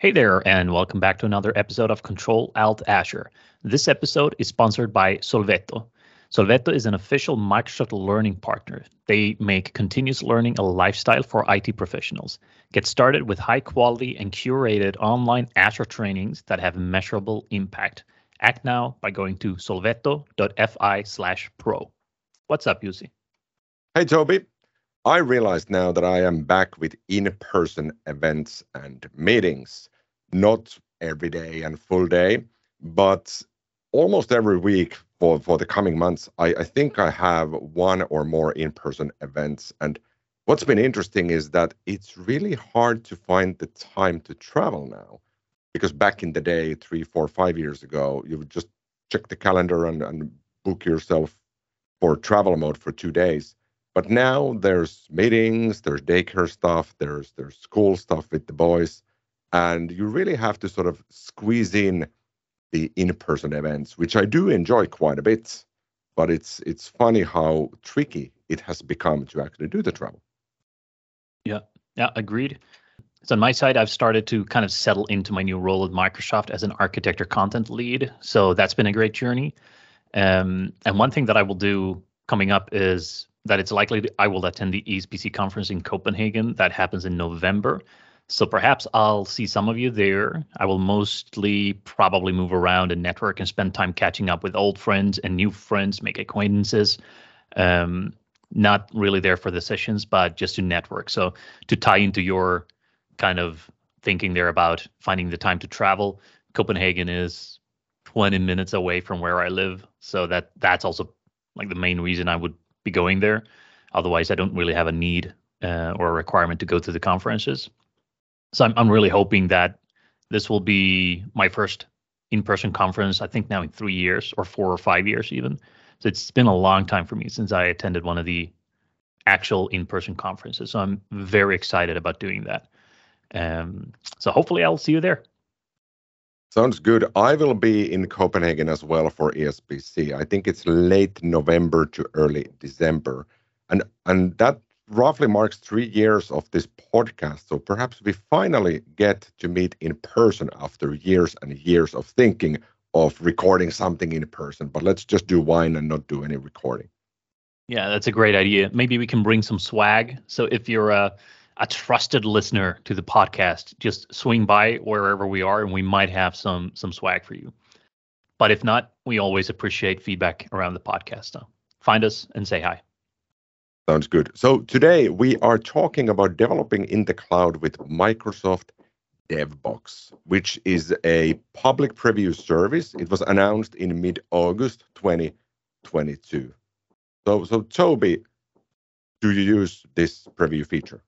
Hey there, and welcome back to another episode of Control Alt Azure. This episode is sponsored by Sovelto. Sovelto is an official Microsoft Learning partner. They make continuous learning a lifestyle for IT professionals. Get started with high quality and curated online Azure trainings that have measurable impact. Act now by going to sovelto.fi/pro. What's up, Jussi? Hey, Toby. I realize now that I am back with in-person events and meetings, not every day and full day, but almost every week for, for the coming months. I, I think I have one or more in-person events. And what's been interesting is that it's really hard to find the time to travel now. Because back in the day, three, four, five years ago, you would just check the calendar and, and book yourself for travel mode for two days but now there's meetings, there's daycare stuff, there's there's school stuff with the boys, and you really have to sort of squeeze in the in-person events, which I do enjoy quite a bit. But it's it's funny how tricky it has become to actually do the travel. Yeah, yeah, agreed. So on my side, I've started to kind of settle into my new role at Microsoft as an architecture content lead. So that's been a great journey. Um, and one thing that I will do coming up is that it's likely I will attend the ESPC conference in Copenhagen that happens in November. So perhaps I'll see some of you there. I will mostly probably move around and network and spend time catching up with old friends and new friends, make acquaintances. Um, not really there for the sessions, but just to network. So to tie into your kind of thinking there about finding the time to travel, Copenhagen is 20 minutes away from where I live. So that that's also like the main reason I would be going there. Otherwise, I don't really have a need uh, or a requirement to go to the conferences. So I'm, I'm really hoping that this will be my first in-person conference. I think now in three years or four or five years even. So it's been a long time for me since I attended one of the actual in-person conferences. So I'm very excited about doing that. Um, so hopefully I'll see you there. Sounds good. I will be in Copenhagen as well for ESPC. I think it's late November to early December. And and that roughly marks three years of this podcast. So perhaps we finally get to meet in person after years and years of thinking of recording something in person. But let's just do wine and not do any recording. Yeah, that's a great idea. Maybe we can bring some swag. So if you're a a trusted listener to the podcast, just swing by wherever we are, and we might have some some swag for you. But if not, we always appreciate feedback around the podcast. So find us and say hi. Sounds good. So today we are talking about developing in the cloud with Microsoft DevBox, which is a public preview service. It was announced in mid-August 2022. So, so Toby, do you use this preview feature?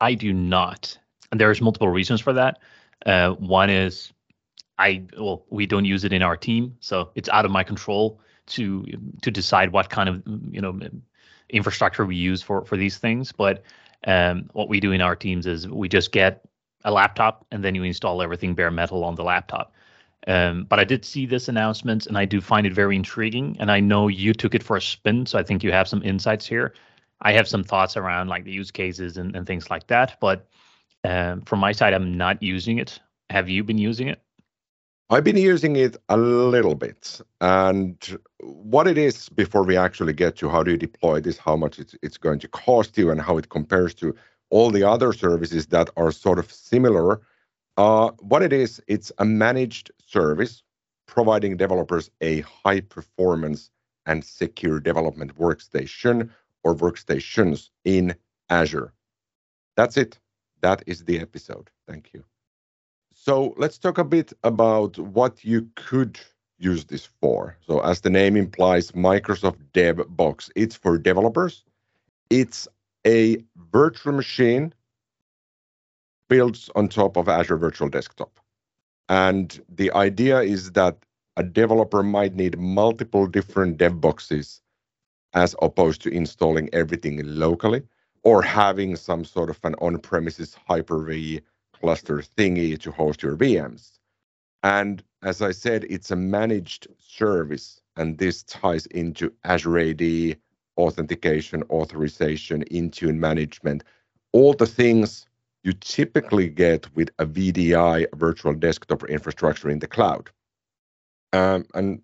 I do not. And there's multiple reasons for that. Uh, one is I well, we don't use it in our team, so it's out of my control to to decide what kind of you know infrastructure we use for for these things. But um, what we do in our teams is we just get a laptop and then you install everything bare metal on the laptop. Um, but I did see this announcement and I do find it very intriguing. And I know you took it for a spin, so I think you have some insights here. I have some thoughts around like the use cases and, and things like that. But um, from my side, I'm not using it. Have you been using it? I've been using it a little bit. And what it is before we actually get to how do you deploy this, how much it's, it's going to cost you, and how it compares to all the other services that are sort of similar. Uh, what it is, it's a managed service providing developers a high performance and secure development workstation or workstations in Azure. That's it. That is the episode. Thank you. So let's talk a bit about what you could use this for. So, as the name implies, Microsoft Dev Box, it's for developers. It's a virtual machine built on top of Azure Virtual Desktop. And the idea is that a developer might need multiple different dev boxes as opposed to installing everything locally or having some sort of an on-premises Hyper-V cluster thingy to host your VMs. And as I said, it's a managed service, and this ties into Azure AD, authentication, authorization, Intune management, all the things you typically get with a VDI, a virtual desktop infrastructure in the cloud. Um, and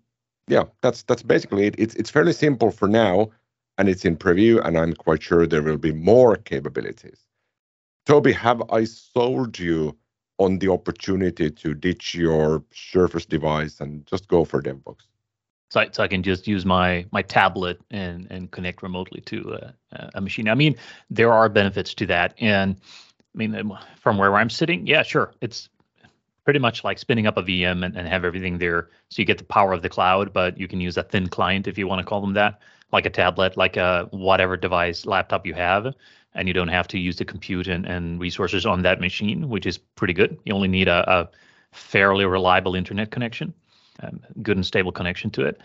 yeah, that's that's basically it. It's it's fairly simple for now, and it's in preview, and I'm quite sure there will be more capabilities. Toby, have I sold you on the opportunity to ditch your Surface device and just go for DevBox? So I, so I can just use my my tablet and and connect remotely to a, a machine. I mean, there are benefits to that, and I mean, um, from where I'm sitting, yeah, sure, it's pretty much like spinning up a VM and, and have everything there. So you get the power of the cloud, but you can use a thin client if you want to call them that, like a tablet, like a whatever device laptop you have. And you don't have to use the compute and, and resources on that machine, which is pretty good. You only need a, a fairly reliable internet connection, um, good and stable connection to it.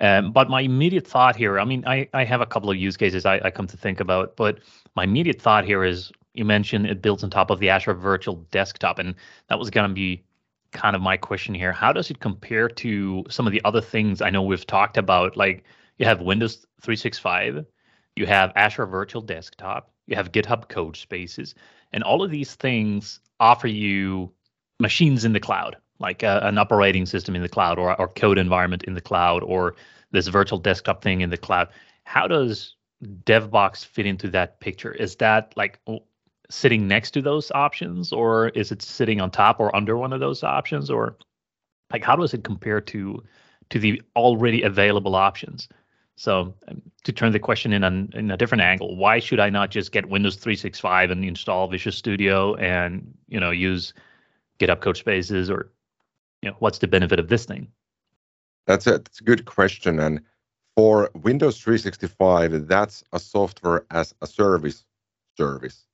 Um, but my immediate thought here, I mean, I, I have a couple of use cases I, I come to think about, but my immediate thought here is you mentioned it builds on top of the Azure Virtual Desktop, and that was going to be kind of my question here. How does it compare to some of the other things I know we've talked about? Like you have Windows 365, you have Azure Virtual Desktop, you have GitHub Code Spaces, and all of these things offer you machines in the cloud, like a, an operating system in the cloud, or or code environment in the cloud, or this virtual desktop thing in the cloud. How does DevBox fit into that picture? Is that like sitting next to those options or is it sitting on top or under one of those options or like how does it compare to to the already available options so um, to turn the question in an, in a different angle why should i not just get windows 365 and install visual studio and you know use github code spaces or you know what's the benefit of this thing? That's a, that's a good question. And for windows 365 that's a software as a service service.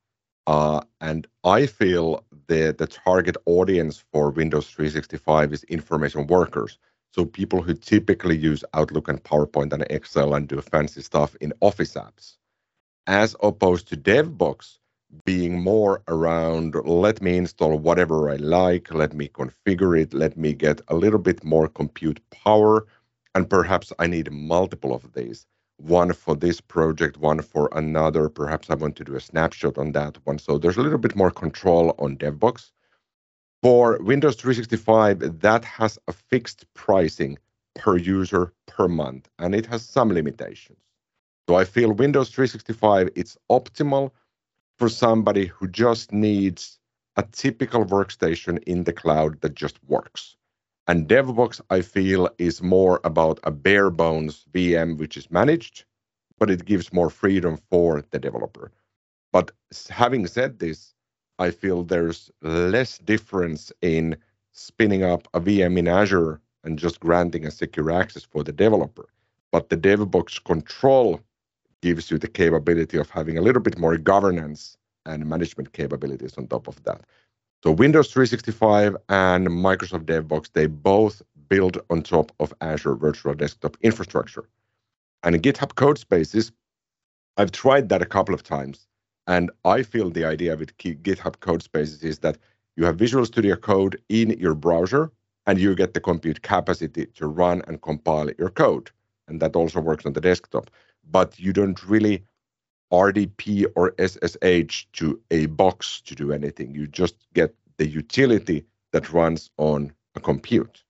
Uh, and I feel that the target audience for Windows 365 is information workers. So people who typically use Outlook and PowerPoint and Excel and do fancy stuff in Office apps, as opposed to DevBox being more around let me install whatever I like, let me configure it, let me get a little bit more compute power, and perhaps I need multiple of these one for this project, one for another. Perhaps I want to do a snapshot on that one. So there's a little bit more control on DevBox. For Windows 365, that has a fixed pricing per user per month, and it has some limitations. So I feel Windows 365 it's optimal for somebody who just needs a typical workstation in the cloud that just works. And DevBox, I feel, is more about a bare bones VM which is managed, but it gives more freedom for the developer. But having said this, I feel there's less difference in spinning up a VM in Azure and just granting a secure access for the developer. But the DevBox control gives you the capability of having a little bit more governance and management capabilities on top of that. So Windows 365 and Microsoft DevBox, they both build on top of Azure Virtual Desktop infrastructure. And GitHub Codespaces, I've tried that a couple of times. And I feel the idea with GitHub code spaces is that you have Visual Studio Code in your browser and you get the compute capacity to run and compile your code. And that also works on the desktop. But you don't really RDP or SSH to a box to do anything. You just get the utility that runs on a compute.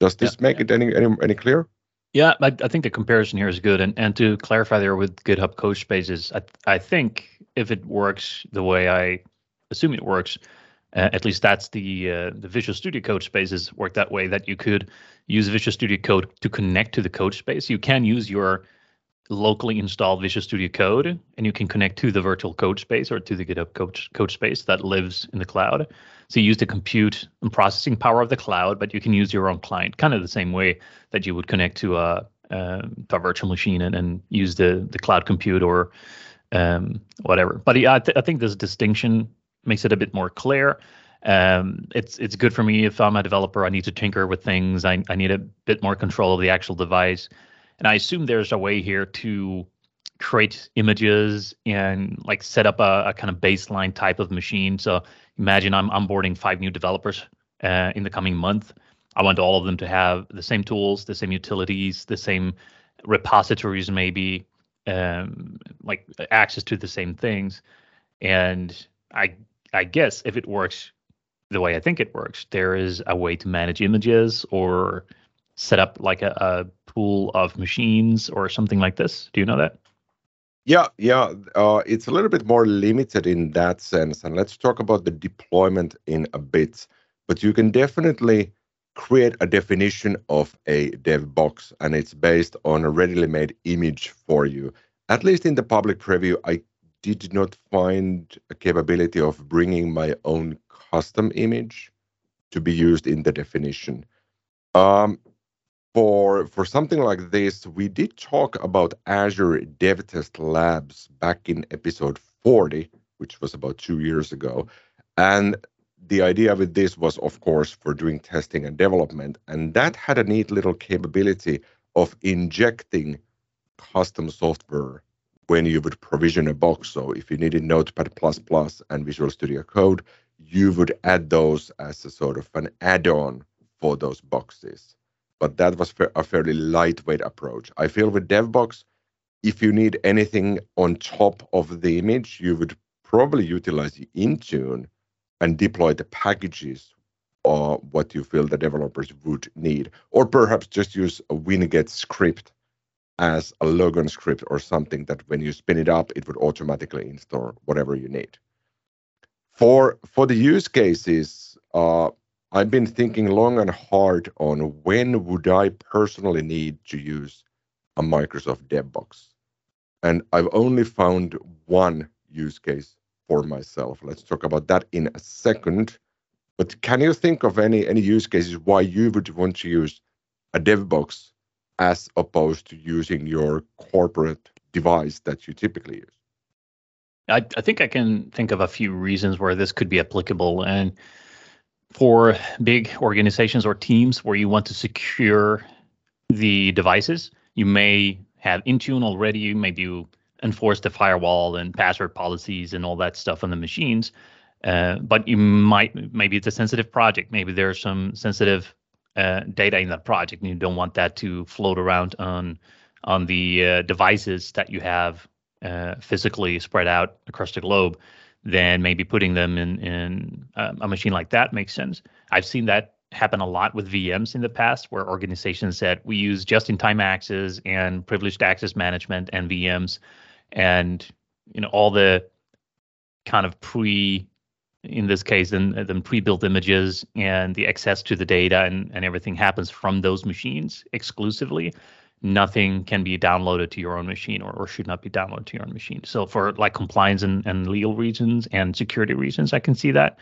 Does this yeah, make yeah. it any, any any clear? Yeah, I, I, think the comparison here is good. And and to clarify there with GitHub Codespaces, I I think if it works the way I assume it works, uh, at least that's the uh, the Visual Studio Code spaces work that way. That you could use Visual Studio Code to connect to the code space. You can use your locally installed Visual Studio Code, and you can connect to the virtual code space or to the GitHub code, code space that lives in the cloud. So you use the compute and processing power of the cloud, but you can use your own client, kind of the same way that you would connect to a, to a virtual machine and, and use the the cloud compute or um, whatever. But yeah, I, th- I think this distinction makes it a bit more clear. Um, it's it's good for me if I'm a developer. I need to tinker with things. I, I need a bit more control of the actual device. And I assume there's a way here to create images and like set up a, a kind of baseline type of machine. So imagine I'm onboarding five new developers uh, in the coming month. I want all of them to have the same tools, the same utilities, the same repositories, maybe um, like access to the same things. And I I guess if it works the way I think it works, there is a way to manage images or set up like a, a pool of machines or something like this. Do you know that? Yeah, yeah. Uh, it's a little bit more limited in that sense. And let's talk about the deployment in a bit. But you can definitely create a definition of a dev box, and it's based on a readily made image for you. At least in the public preview, I did not find a capability of bringing my own custom image to be used in the definition. Um, for for something like this, we did talk about Azure DevTest Labs back in episode 40, which was about two years ago. And the idea with this was, of course, for doing testing and development. And that had a neat little capability of injecting custom software when you would provision a box. So if you needed Notepad and Visual Studio Code, you would add those as a sort of an add-on for those boxes but that was a fairly lightweight approach. I feel with DevBox, if you need anything on top of the image, you would probably utilize Intune and deploy the packages or what you feel the developers would need, or perhaps just use a winget script as a Logon script or something that when you spin it up, it would automatically install whatever you need. For for the use cases, uh, I've been thinking long and hard on when would I personally need to use a Microsoft DevBox. And I've only found one use case for myself. Let's talk about that in a second. But can you think of any any use cases why you would want to use a DevBox as opposed to using your corporate device that you typically use? I, I think I can think of a few reasons where this could be applicable. And for big organizations or teams where you want to secure the devices, you may have Intune already. Maybe you enforce the firewall and password policies and all that stuff on the machines. Uh, but you might maybe it's a sensitive project. Maybe there's some sensitive uh, data in that project, and you don't want that to float around on on the uh, devices that you have uh, physically spread out across the globe then maybe putting them in in um, a machine like that makes sense. I've seen that happen a lot with VMs in the past, where organizations said we use just-in-time access and privileged access management and VMs, and you know all the kind of pre in this case then then pre-built images and the access to the data and, and everything happens from those machines exclusively nothing can be downloaded to your own machine or, or should not be downloaded to your own machine. So for like compliance and, and legal reasons and security reasons, I can see that.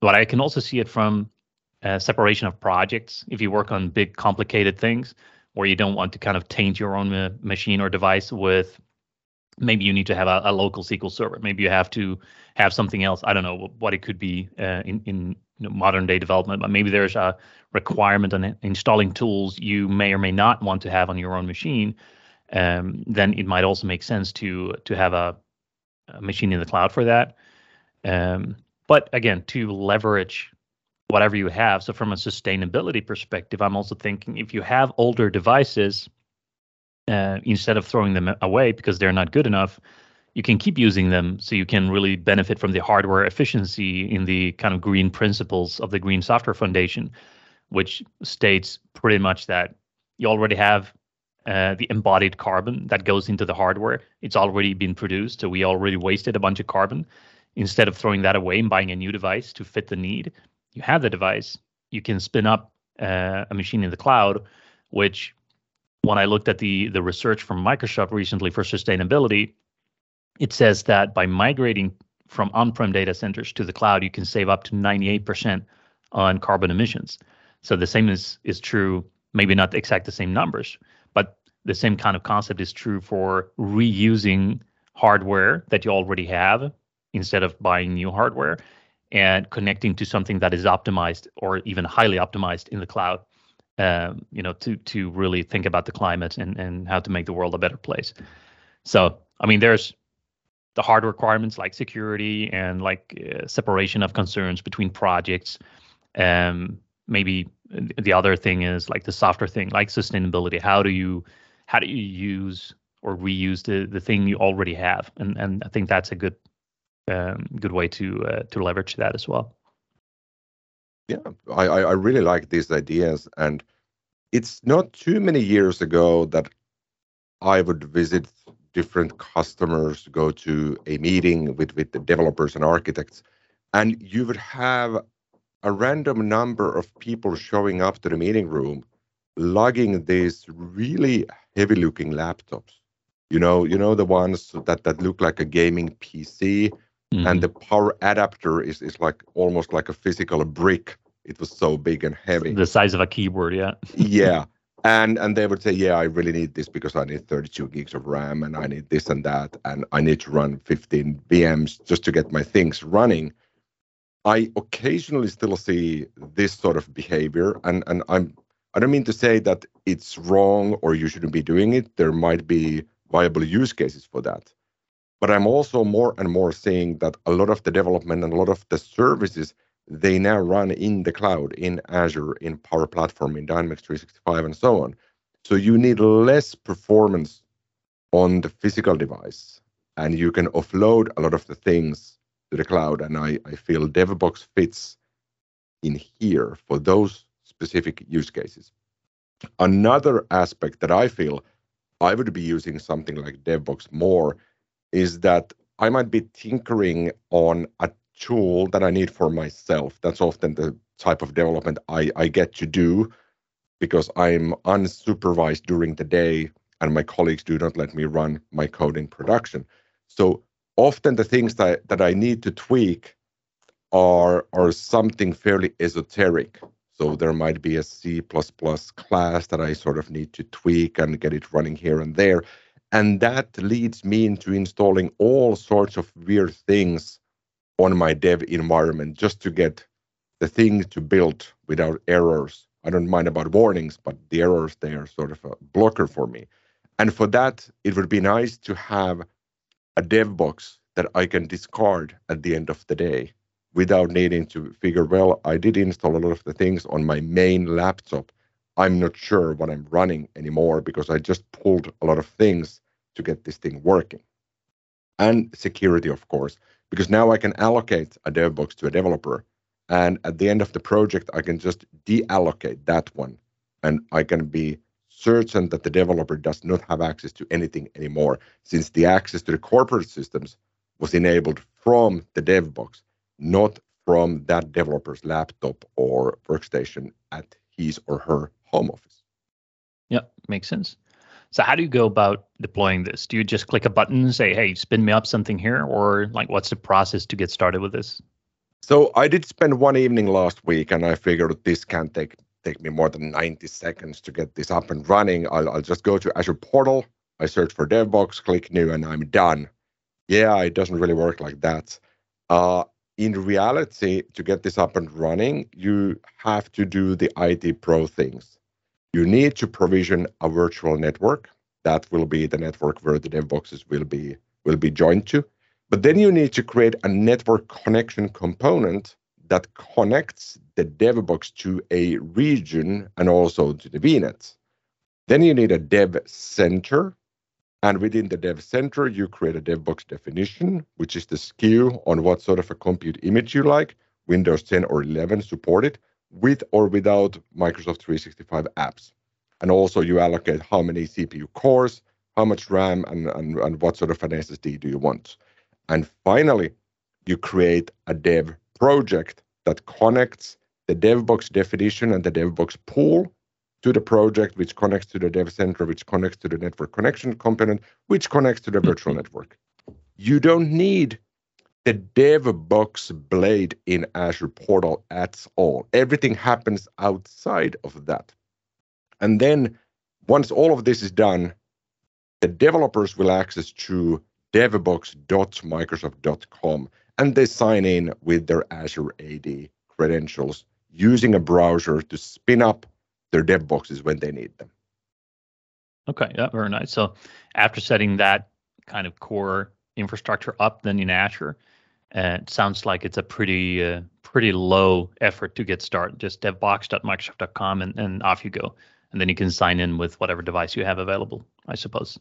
But I can also see it from uh, separation of projects. If you work on big complicated things where you don't want to kind of taint your own uh, machine or device with maybe you need to have a, a, local SQL server. Maybe you have to have something else. I don't know what it could be uh, in in modern day development, but maybe there's a requirement on installing tools you may or may not want to have on your own machine. Um, then it might also make sense to to have a, a machine in the cloud for that. Um, but again, to leverage whatever you have. So from a sustainability perspective, I'm also thinking if you have older devices uh, instead of throwing them away because they're not good enough, you can keep using them so you can really benefit from the hardware efficiency in the kind of green principles of the Green Software Foundation, which states pretty much that you already have uh, the embodied carbon that goes into the hardware. It's already been produced, so we already wasted a bunch of carbon. Instead of throwing that away and buying a new device to fit the need, you have the device. You can spin up uh, a machine in the cloud, which when I looked at the the research from Microsoft recently for sustainability, it says that by migrating from on-prem data centers to the cloud, you can save up to 98% on carbon emissions. So the same is is true, maybe not exact the same numbers, but the same kind of concept is true for reusing hardware that you already have instead of buying new hardware and connecting to something that is optimized or even highly optimized in the cloud um, you know, to to really think about the climate and and how to make the world a better place. So, I mean, there's the hard requirements like security and like uh, separation of concerns between projects. Um, maybe the other thing is like the softer thing, like sustainability. How do you how do you use or reuse the the thing you already have? And and I think that's a good um, good way to uh, to leverage that as well. Yeah, I, I really like these ideas, and it's not too many years ago that I would visit different customers, go to a meeting with with the developers and architects, and you would have a random number of people showing up to the meeting room, lugging these really heavy-looking laptops. You know, you know the ones that that look like a gaming PC, mm-hmm. and the power adapter is is like almost like a physical brick. It was so big and heavy. The size of a keyboard, yeah. yeah. And and they would say, yeah, I really need this because I need 32 gigs of RAM and I need this and that and I need to run 15 VMs just to get my things running. I occasionally still see this sort of behavior, and and I'm I don't mean to say that it's wrong or you shouldn't be doing it. There might be viable use cases for that. But I'm also more and more seeing that a lot of the development and a lot of the services they now run in the cloud, in Azure, in Power Platform, in Dynamics 365, and so on. So you need less performance on the physical device, and you can offload a lot of the things to the cloud. And I, I feel DevBox fits in here for those specific use cases. Another aspect that I feel I would be using something like DevBox more is that I might be tinkering on a tool that I need for myself. That's often the type of development I, I get to do because I'm unsupervised during the day and my colleagues do not let me run my code in production. So often the things that, that I need to tweak are, are something fairly esoteric. So there might be a C++ class that I sort of need to tweak and get it running here and there. And that leads me into installing all sorts of weird things on my dev environment just to get the thing to build without errors. I don't mind about warnings, but the errors they are sort of a blocker for me. And for that, it would be nice to have a dev box that I can discard at the end of the day without needing to figure, well, I did install a lot of the things on my main laptop. I'm not sure what I'm running anymore because I just pulled a lot of things to get this thing working. And security, of course, because now I can allocate a dev box to a developer. And at the end of the project, I can just deallocate that one. And I can be certain that the developer does not have access to anything anymore, since the access to the corporate systems was enabled from the dev box not from that developer's laptop or workstation at his or her home office. Yeah, makes sense. So how do you go about deploying this? Do you just click a button and say, "Hey, spin me up something here," or like what's the process to get started with this? So I did spend one evening last week, and I figured this can't take take me more than 90 seconds to get this up and running. I'll, I'll just go to Azure Portal, I search for DevBox, click New, and I'm done. Yeah, it doesn't really work like that. Uh, in reality, to get this up and running, you have to do the IT pro things. You need to provision a virtual network. That will be the network where the dev boxes will be will be joined to. But then you need to create a network connection component that connects the dev box to a region and also to the VNet. Then you need a dev center and within the dev center, you create a DevBox definition, which is the SKU on what sort of a compute image you like, Windows 10 or 11 supported, with or without Microsoft 365 apps. And also you allocate how many CPU cores, how much RAM, and, and, and what sort of an SSD do you want. And finally, you create a dev project that connects the DevBox definition and the DevBox pool to the project, which connects to the dev center, which connects to the network connection component, which connects to the virtual network. You don't need the DevBox blade in Azure Portal at all. Everything happens outside of that. And then once all of this is done, the developers will access to devbox.microsoft.com and they sign in with their Azure AD credentials using a browser to spin up their dev boxes when they need them. Okay, yeah, very nice. So after setting that kind of core infrastructure up, then in Azure, uh, it sounds like it's a pretty uh, pretty low effort to get started. Just devbox.microsoft.com and, and off you go. And then you can sign in with whatever device you have available, I suppose.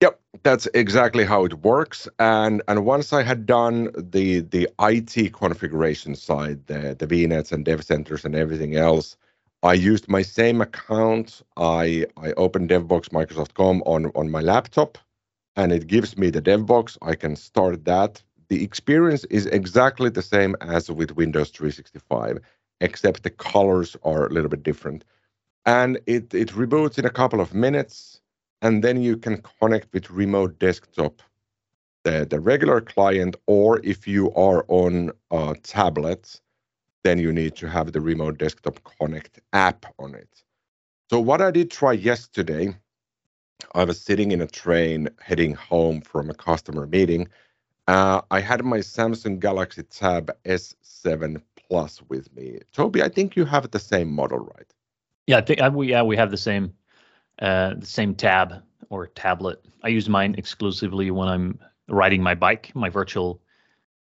Yep, that's exactly how it works. And and once I had done the the IT configuration side, the the VNets and dev centers and everything else, I used my same account. I I opened DevBox Microsoft.com on on my laptop, and it gives me the DevBox. I can start that. The experience is exactly the same as with Windows 365, except the colors are a little bit different. And it it reboots in a couple of minutes and then you can connect with remote desktop the, the regular client or if you are on uh, a tablet then you need to have the remote desktop connect app on it so what i did try yesterday i was sitting in a train heading home from a customer meeting uh, i had my samsung galaxy tab s7 plus with me toby i think you have the same model right yeah i think uh, we yeah we have the same uh, the same tab or tablet. I use mine exclusively when I'm riding my bike, my virtual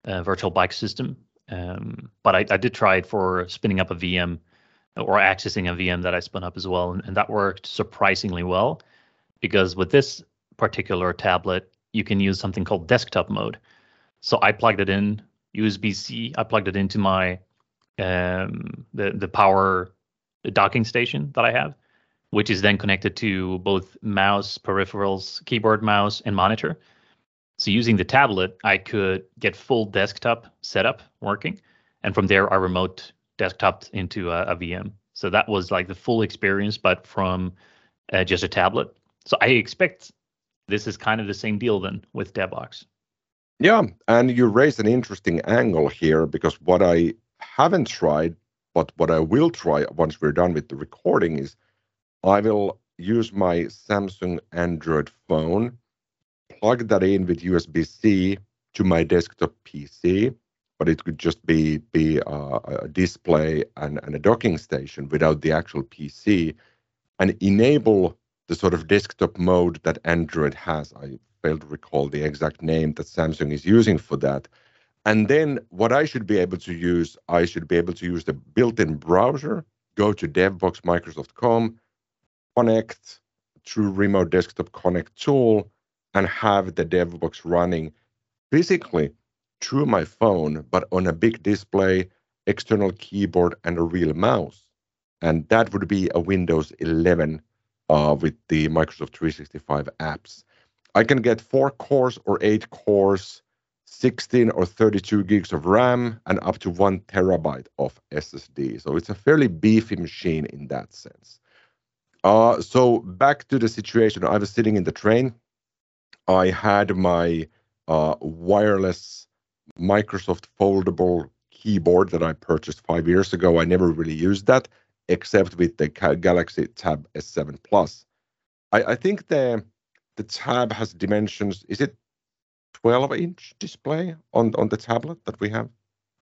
uh, virtual bike system. Um, but I, I, did try it for spinning up a VM or accessing a VM that I spun up as well, and, and that worked surprisingly well. Because with this particular tablet, you can use something called desktop mode. So I plugged it in USB-C. I plugged it into my um, the the power docking station that I have, which is then connected to both mouse, peripherals, keyboard, mouse, and monitor. So using the tablet, I could get full desktop setup working, and from there I remote desktop into a, a VM. So that was like the full experience, but from uh, just a tablet. So I expect this is kind of the same deal then with DevBox. Yeah, and you raise an interesting angle here because what I haven't tried, but what I will try once we're done with the recording is I will use my Samsung Android phone, plug that in with USB C to my desktop PC, but it could just be be uh, a display and, and a docking station without the actual PC, and enable the sort of desktop mode that Android has. I failed to recall the exact name that Samsung is using for that. And then what I should be able to use, I should be able to use the built-in browser, go to devboxmicrosoft.com, connect through remote desktop connect tool and have the DevBox running physically through my phone, but on a big display, external keyboard, and a real mouse. And that would be a Windows 11 uh, with the Microsoft 365 apps. I can get four cores or eight cores, 16 or 32 gigs of RAM, and up to one terabyte of SSD. So it's a fairly beefy machine in that sense. Uh, so back to the situation. I was sitting in the train. I had my uh, wireless Microsoft foldable keyboard that I purchased five years ago. I never really used that except with the Galaxy Tab S7 Plus. I, I think the the tab has dimensions. Is it 12 inch display on on the tablet that we have?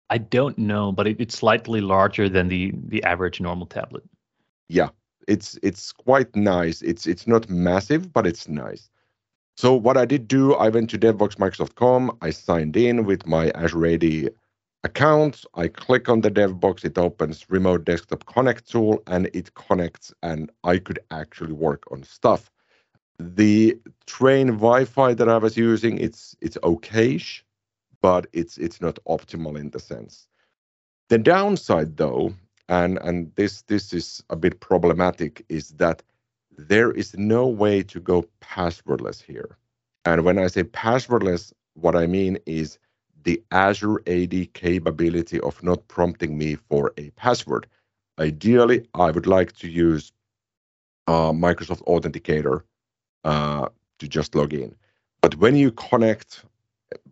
I don't know, but it, it's slightly larger than the the average normal tablet. Yeah, it's it's quite nice. It's it's not massive, but it's nice. So what I did do, I went to devboxmicrosoft.com. I signed in with my Azure AD account. I click on the dev box, It opens Remote Desktop Connect tool, and it connects, and I could actually work on stuff. The train Wi-Fi that I was using, it's it's okayish, but it's it's not optimal in the sense. The downside, though, and and this this is a bit problematic is that there is no way to go passwordless here and when i say passwordless what i mean is the azure ad capability of not prompting me for a password ideally i would like to use uh, microsoft authenticator uh, to just log in but when you connect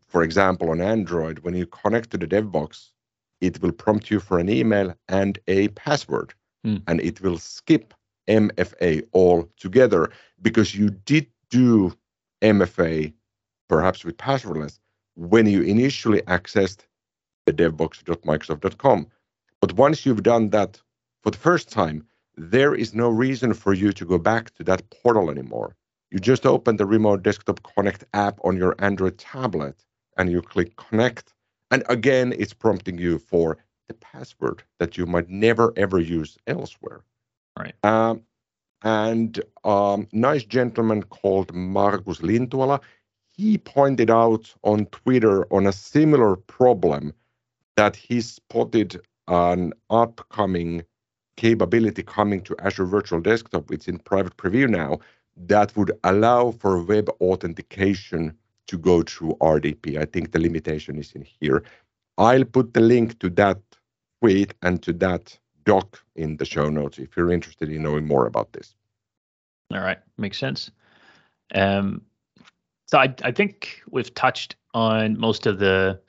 for example on android when you connect to the devbox it will prompt you for an email and a password. Mm. And it will skip MFA altogether because you did do MFA, perhaps with passwordless, when you initially accessed the devbox.microsoft.com. But once you've done that for the first time, there is no reason for you to go back to that portal anymore. You just open the Remote Desktop Connect app on your Android tablet and you click Connect and again, it's prompting you for the password that you might never ever use elsewhere. Right. Um, and a um, nice gentleman called Markus Lintuala, he pointed out on Twitter on a similar problem that he spotted an upcoming capability coming to Azure Virtual Desktop, it's in private preview now, that would allow for web authentication to go through RDP. I think the limitation is in here. I'll put the link to that tweet and to that doc in the show notes if you're interested in knowing more about this. All right, makes sense. Um, so I, I think we've touched on most of the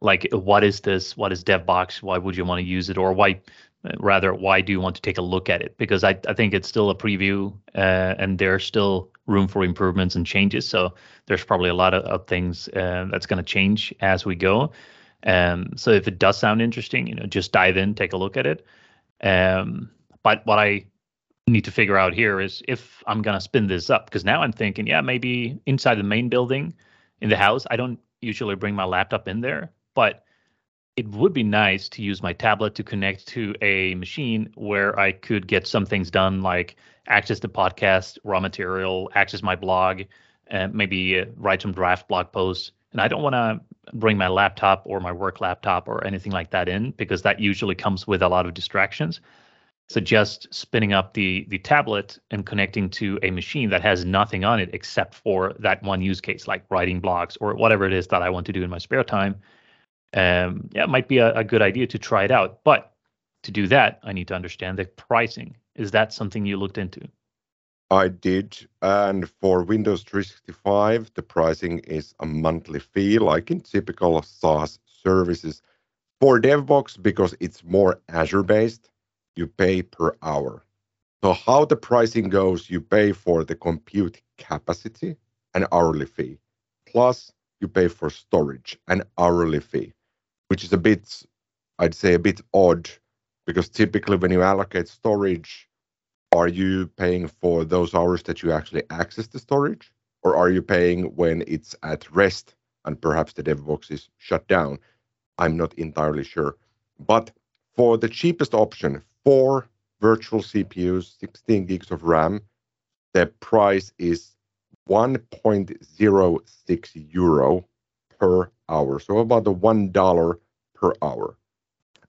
like what is this? What is DevBox? Why would you want to use it, or why rather why do you want to take a look at it? Because I, I think it's still a preview uh, and there's still room for improvements and changes. So there's probably a lot of, of things uh, that's going to change as we go. Um, so if it does sound interesting, you know, just dive in, take a look at it. Um, but what I need to figure out here is if I'm gonna spin this up because now I'm thinking, yeah, maybe inside the main building in the house, I don't usually bring my laptop in there, but it would be nice to use my tablet to connect to a machine where I could get some things done, like access the podcast, raw material, access my blog, and maybe uh, write some draft blog posts. And I don't want to bring my laptop or my work laptop or anything like that in because that usually comes with a lot of distractions. Just spinning up the the tablet and connecting to a machine that has nothing on it except for that one use case, like writing blogs or whatever it is that I want to do in my spare time, um, yeah, it might be a, a good idea to try it out. But to do that, I need to understand the pricing. Is that something you looked into? I did. And for Windows 365, the pricing is a monthly fee, like in typical SaaS services. For DevBox, because it's more Azure based, you pay per hour. So, how the pricing goes, you pay for the compute capacity, an hourly fee, plus you pay for storage, an hourly fee which is a bit, I'd say, a bit odd because typically when you allocate storage, are you paying for those hours that you actually access the storage, or are you paying when it's at rest and perhaps the DevBox is shut down? I'm not entirely sure. But for the cheapest option, four virtual CPUs, 16 gigs of RAM, the price is 1.06 euro per hour. So about the one dollar per hour.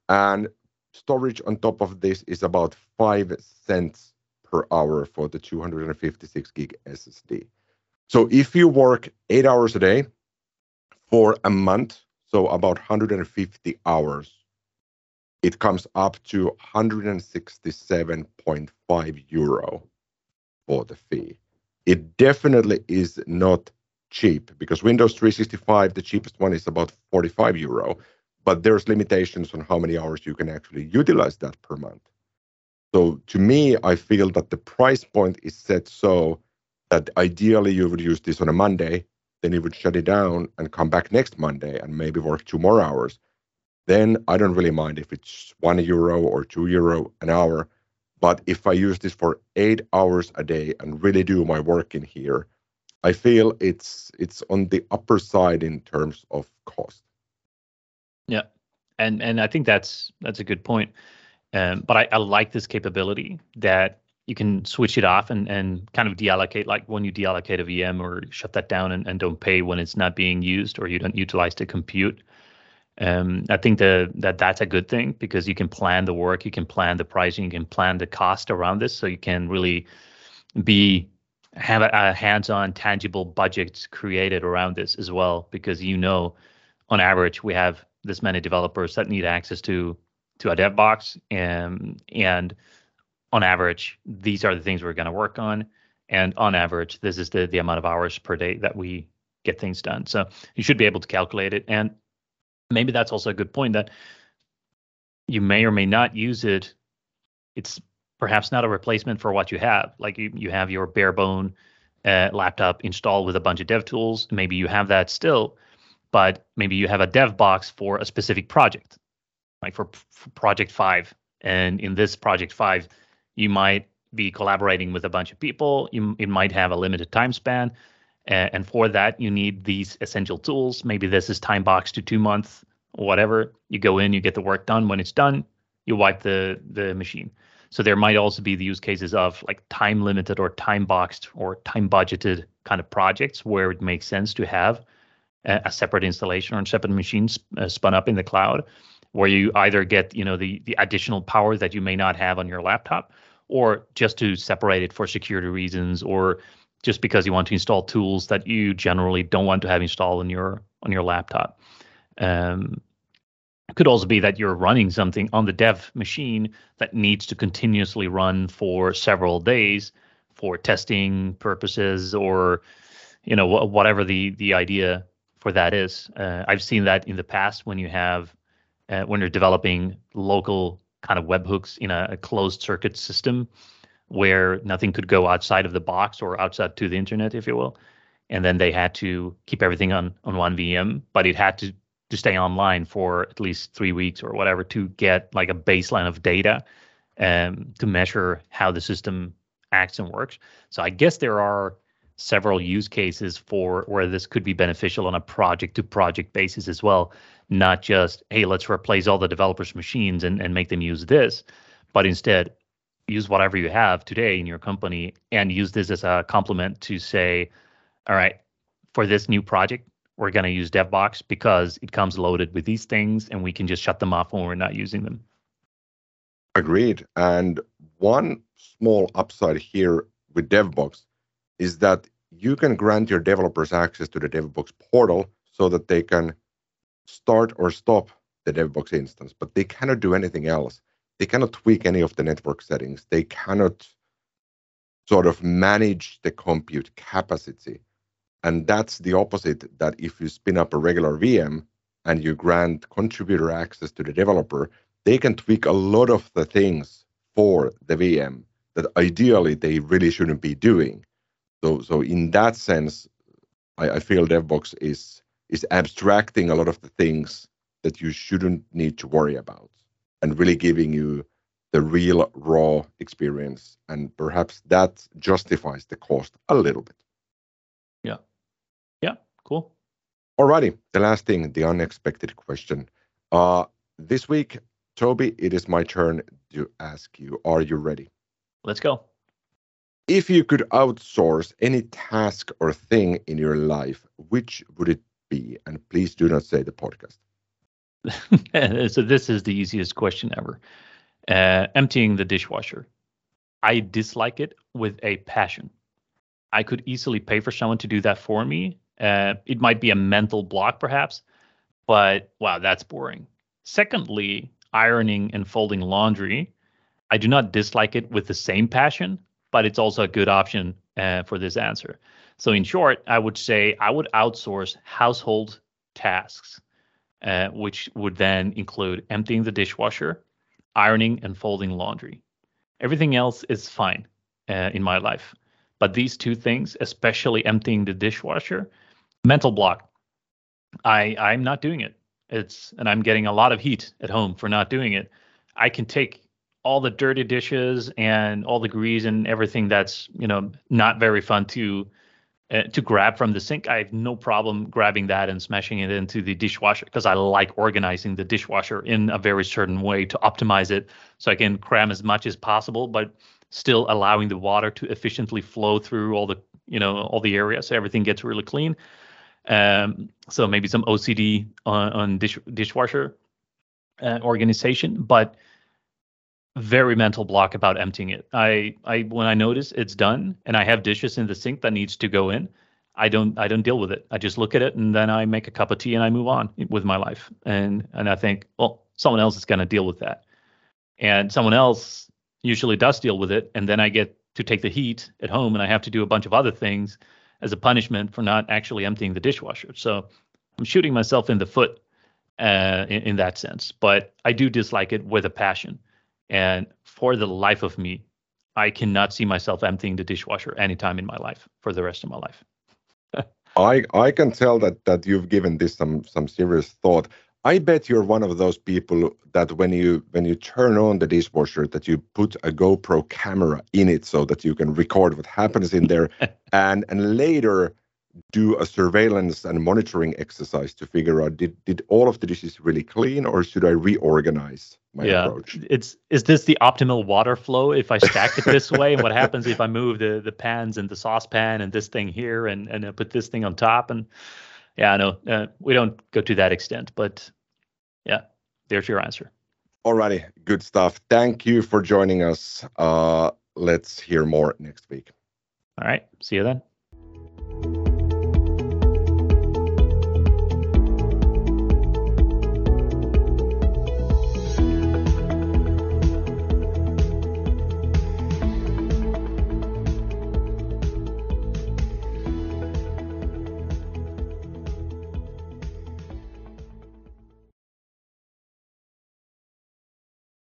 And storage on top of this is about five cents per hour for the 256 gig SSD. So if you work eight hours a day for a month, so about 150 hours, it comes up to 167.5 euro for the fee. It definitely is not cheap because Windows 365, the cheapest one is about 45 euro, but there's limitations on how many hours you can actually utilize that per month. So to me, I feel that the price point is set so that ideally you would use this on a Monday, then you would shut it down and come back next Monday and maybe work two more hours. Then I don't really mind if it's one euro or two euro an hour. But if I use this for eight hours a day and really do my work in here, I feel it's it's on the upper side in terms of cost. Yeah, and and I think that's that's a good point. Um, but I, I like this capability that you can switch it off and, and kind of deallocate, like when you deallocate a VM or shut that down and, and don't pay when it's not being used or you don't utilize the compute. Um, I think the, that that's a good thing because you can plan the work, you can plan the pricing, you can plan the cost around this, so you can really be have a, a hands-on, tangible budget created around this as well. Because you know, on average, we have this many developers that need access to to a dev box and and on average these are the things we're going to work on. And on average this is the the amount of hours per day that we get things done. So you should be able to calculate it. And maybe that's also a good point that you may or may not use it it's perhaps not a replacement for what you have like you, you have your bare bone uh, laptop installed with a bunch of dev tools maybe you have that still but maybe you have a dev box for a specific project, like for, for project five. And in this project five, you might be collaborating with a bunch of people. You, it might have a limited time span. And for that, you need these essential tools. Maybe this is time box to two months, whatever. You go in, you get the work done. When it's done, you wipe the, the machine. So there might also be the use cases of like time limited or time boxed or time budgeted kind of projects where it makes sense to have a, a separate installation or a separate machine uh, spun up in the cloud, where you either get you know the the additional power that you may not have on your laptop, or just to separate it for security reasons, or just because you want to install tools that you generally don't want to have installed on your on your laptop. Um, it could also be that you're running something on the dev machine that needs to continuously run for several days for testing purposes or you know wh- whatever the the idea for that is. Uh, I've seen that in the past when you have uh, when you're developing local kind of webhooks in a, a, closed circuit system where nothing could go outside of the box or outside to the internet, if you will. And then they had to keep everything on on one VM, but it had to to stay online for at least three weeks or whatever to get like a baseline of data um, to measure how the system acts and works. So I guess there are several use cases for where this could be beneficial on a project to project basis as well. Not just, hey, let's replace all the developers' machines and, and make them use this, but instead use whatever you have today in your company and use this as a complement to say, all right, for this new project, we're going to use DevBox because it comes loaded with these things and we can just shut them off when we're not using them. Agreed. And one small upside here with DevBox is that you can grant your developers access to the DevBox portal so that they can start or stop the DevBox instance, but they cannot do anything else. They cannot tweak any of the network settings. They cannot sort of manage the compute capacity and that's the opposite that if you spin up a regular VM and you grant contributor access to the developer, they can tweak a lot of the things for the VM that ideally they really shouldn't be doing. So, so in that sense, I, I feel DevBox is is abstracting a lot of the things that you shouldn't need to worry about and really giving you the real raw experience. And perhaps that justifies the cost a little bit. Yeah. Yeah. Cool. Alrighty. The last thing, the unexpected question. Uh, this week, Toby, it is my turn to ask you. Are you ready? Let's go. If you could outsource any task or thing in your life, which would it be? And please do not say the podcast. so this is the easiest question ever. Uh, emptying the dishwasher. I dislike it with a passion. I could easily pay for someone to do that for me uh, it might be a mental block, perhaps, but wow, that's boring. Secondly, ironing and folding laundry. I do not dislike it with the same passion, but it's also a good option uh, for this answer. So, in short, I would say I would outsource household tasks, uh, which would then include emptying the dishwasher, ironing, and folding laundry. Everything else is fine uh, in my life. But these two things, especially emptying the dishwasher, mental block. I I'm not doing it. It's and I'm getting a lot of heat at home for not doing it. I can take all the dirty dishes and all the grease and everything that's you know not very fun to uh, to grab from the sink. I have no problem grabbing that and smashing it into the dishwasher because I like organizing the dishwasher in a very certain way to optimize it so I can cram as much as possible, but still allowing the water to efficiently flow through all the you know all the areas so everything gets really clean. Um, so maybe some OCD on, on dish, dishwasher uh, organization, but very mental block about emptying it. I, I when I notice it's done and I have dishes in the sink that needs to go in, I don't I don't deal with it. I just look at it and then I make a cup of tea and I move on with my life. And and I think, well, someone else is going to deal with that. And someone else usually does deal with it and then I get to take the heat at home and I have to do a bunch of other things as a punishment for not actually emptying the dishwasher. So I'm shooting myself in the foot uh, in, in that sense. But I do dislike it with a passion. And for the life of me, I cannot see myself emptying the dishwasher anytime in my life for the rest of my life. I I can tell that that you've given this some some serious thought. I bet you're one of those people that when you when you turn on the dishwasher that you put a GoPro camera in it so that you can record what happens in there and and later do a surveillance and monitoring exercise to figure out did, did all of the dishes really clean or should I reorganize my yeah. approach? It's is this the optimal water flow if I stack it this way? and what happens if I move the the pans and the saucepan and this thing here and and I put this thing on top? And yeah, I know uh, we don't go to that extent, but yeah, there's your answer. Alrighty, good stuff. Thank you for joining us. Uh, let's hear more next week. All right, see you then.